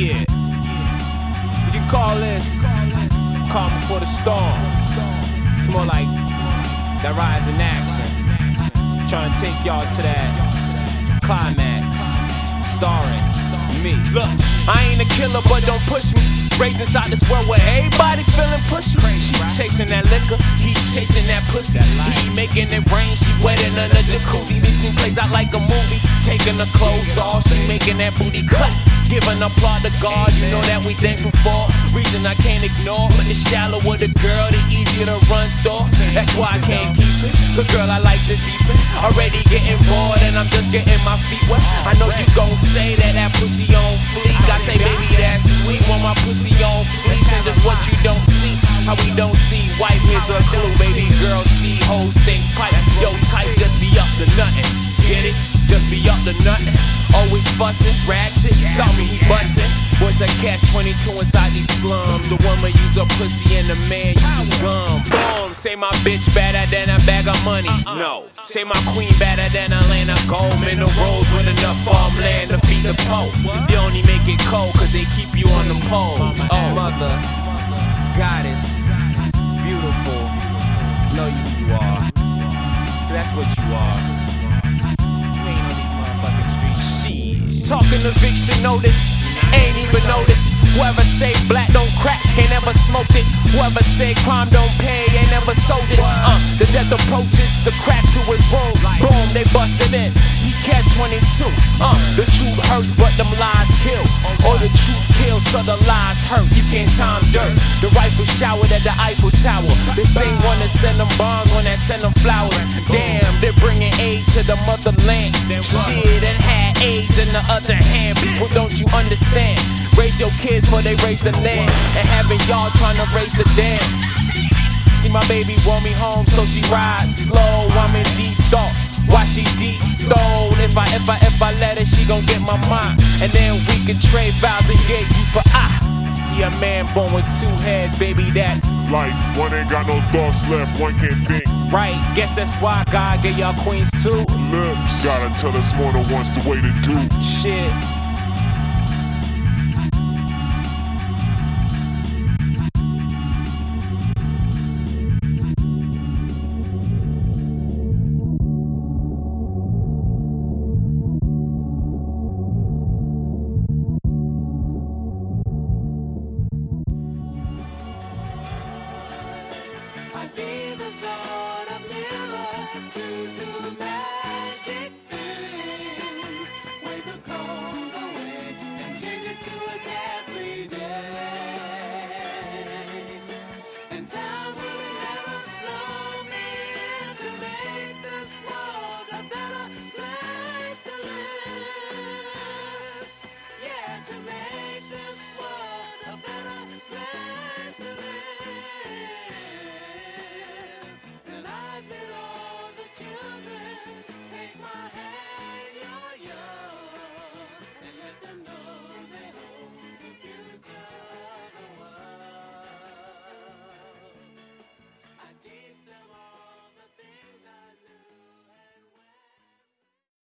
Yeah. You can call this calm before the storm. It's more like that rise in action. Trying to take y'all to that climax. Starring me. Look, I ain't a killer, but don't push me. Raised inside this world where everybody feeling pushy. She chasing that liquor, he chasing that pussy. He making it rain, she wetting under a jacuzzi. This scene plays out like a movie. Taking her clothes off, she making that booty cut. Giving applaud to God, you know that we thankful for. Reason I can't ignore, but it's shallow with a girl, the easier to run through. That's why I can't keep it. The girl I like to deepen. Already getting bored and I'm just getting my feet wet. I know you gon' say that that pussy on fleek. I say, baby, that's sweet. Want my pussy on fleek. And just what you don't see. How we don't see white, here's a clue. Baby girl, see hoes think pipe. Yo, type just be up to nothing. Get it? Just be up to nothing. Always bustin', ratchet, saw me he bustin'. Boys that catch 22 inside these slums. The woman use a pussy and the man uses gum. Boom, say my bitch better than a bag of money. Uh-uh. No, say my queen better than Atlanta gold. Minerals with enough farmland to feed the po. They only make it cold cause they keep you on the poles. Oh, oh, mother, goddess, beautiful. Know you who you are. That's what you are. Talking eviction notice, ain't even notice. Whoever say black don't crack, ain't never smoked it. Whoever say crime don't pay, ain't never sold it. Uh, the death approaches, the crack to his room. Boom, they busted in. He catch 22. Uh, the truth hurts, but them lies kill. Or the truth kills, so the lies hurt. You can't time dirt. The rifle showered at the Eiffel Tower. The same one that send them bombs, one that send them flowers. Damn, they're bringing to the motherland. Shit, and had AIDS in the other hand. People, don't you understand? Raise your kids before they raise the land. And having y'all trying to raise the dam. See my baby want me home, so she rides slow. I'm in deep thought. Why she deep throat? If I if I if I let her, she gon' get my mind. And then we can trade vows and get for. See a man born with two heads, baby, that's Life, one ain't got no thoughts left, one can't think. right. Guess that's why God gave y'all queens too. Lips, gotta tell us more than once the way to do. Shit. son of liberty to the man.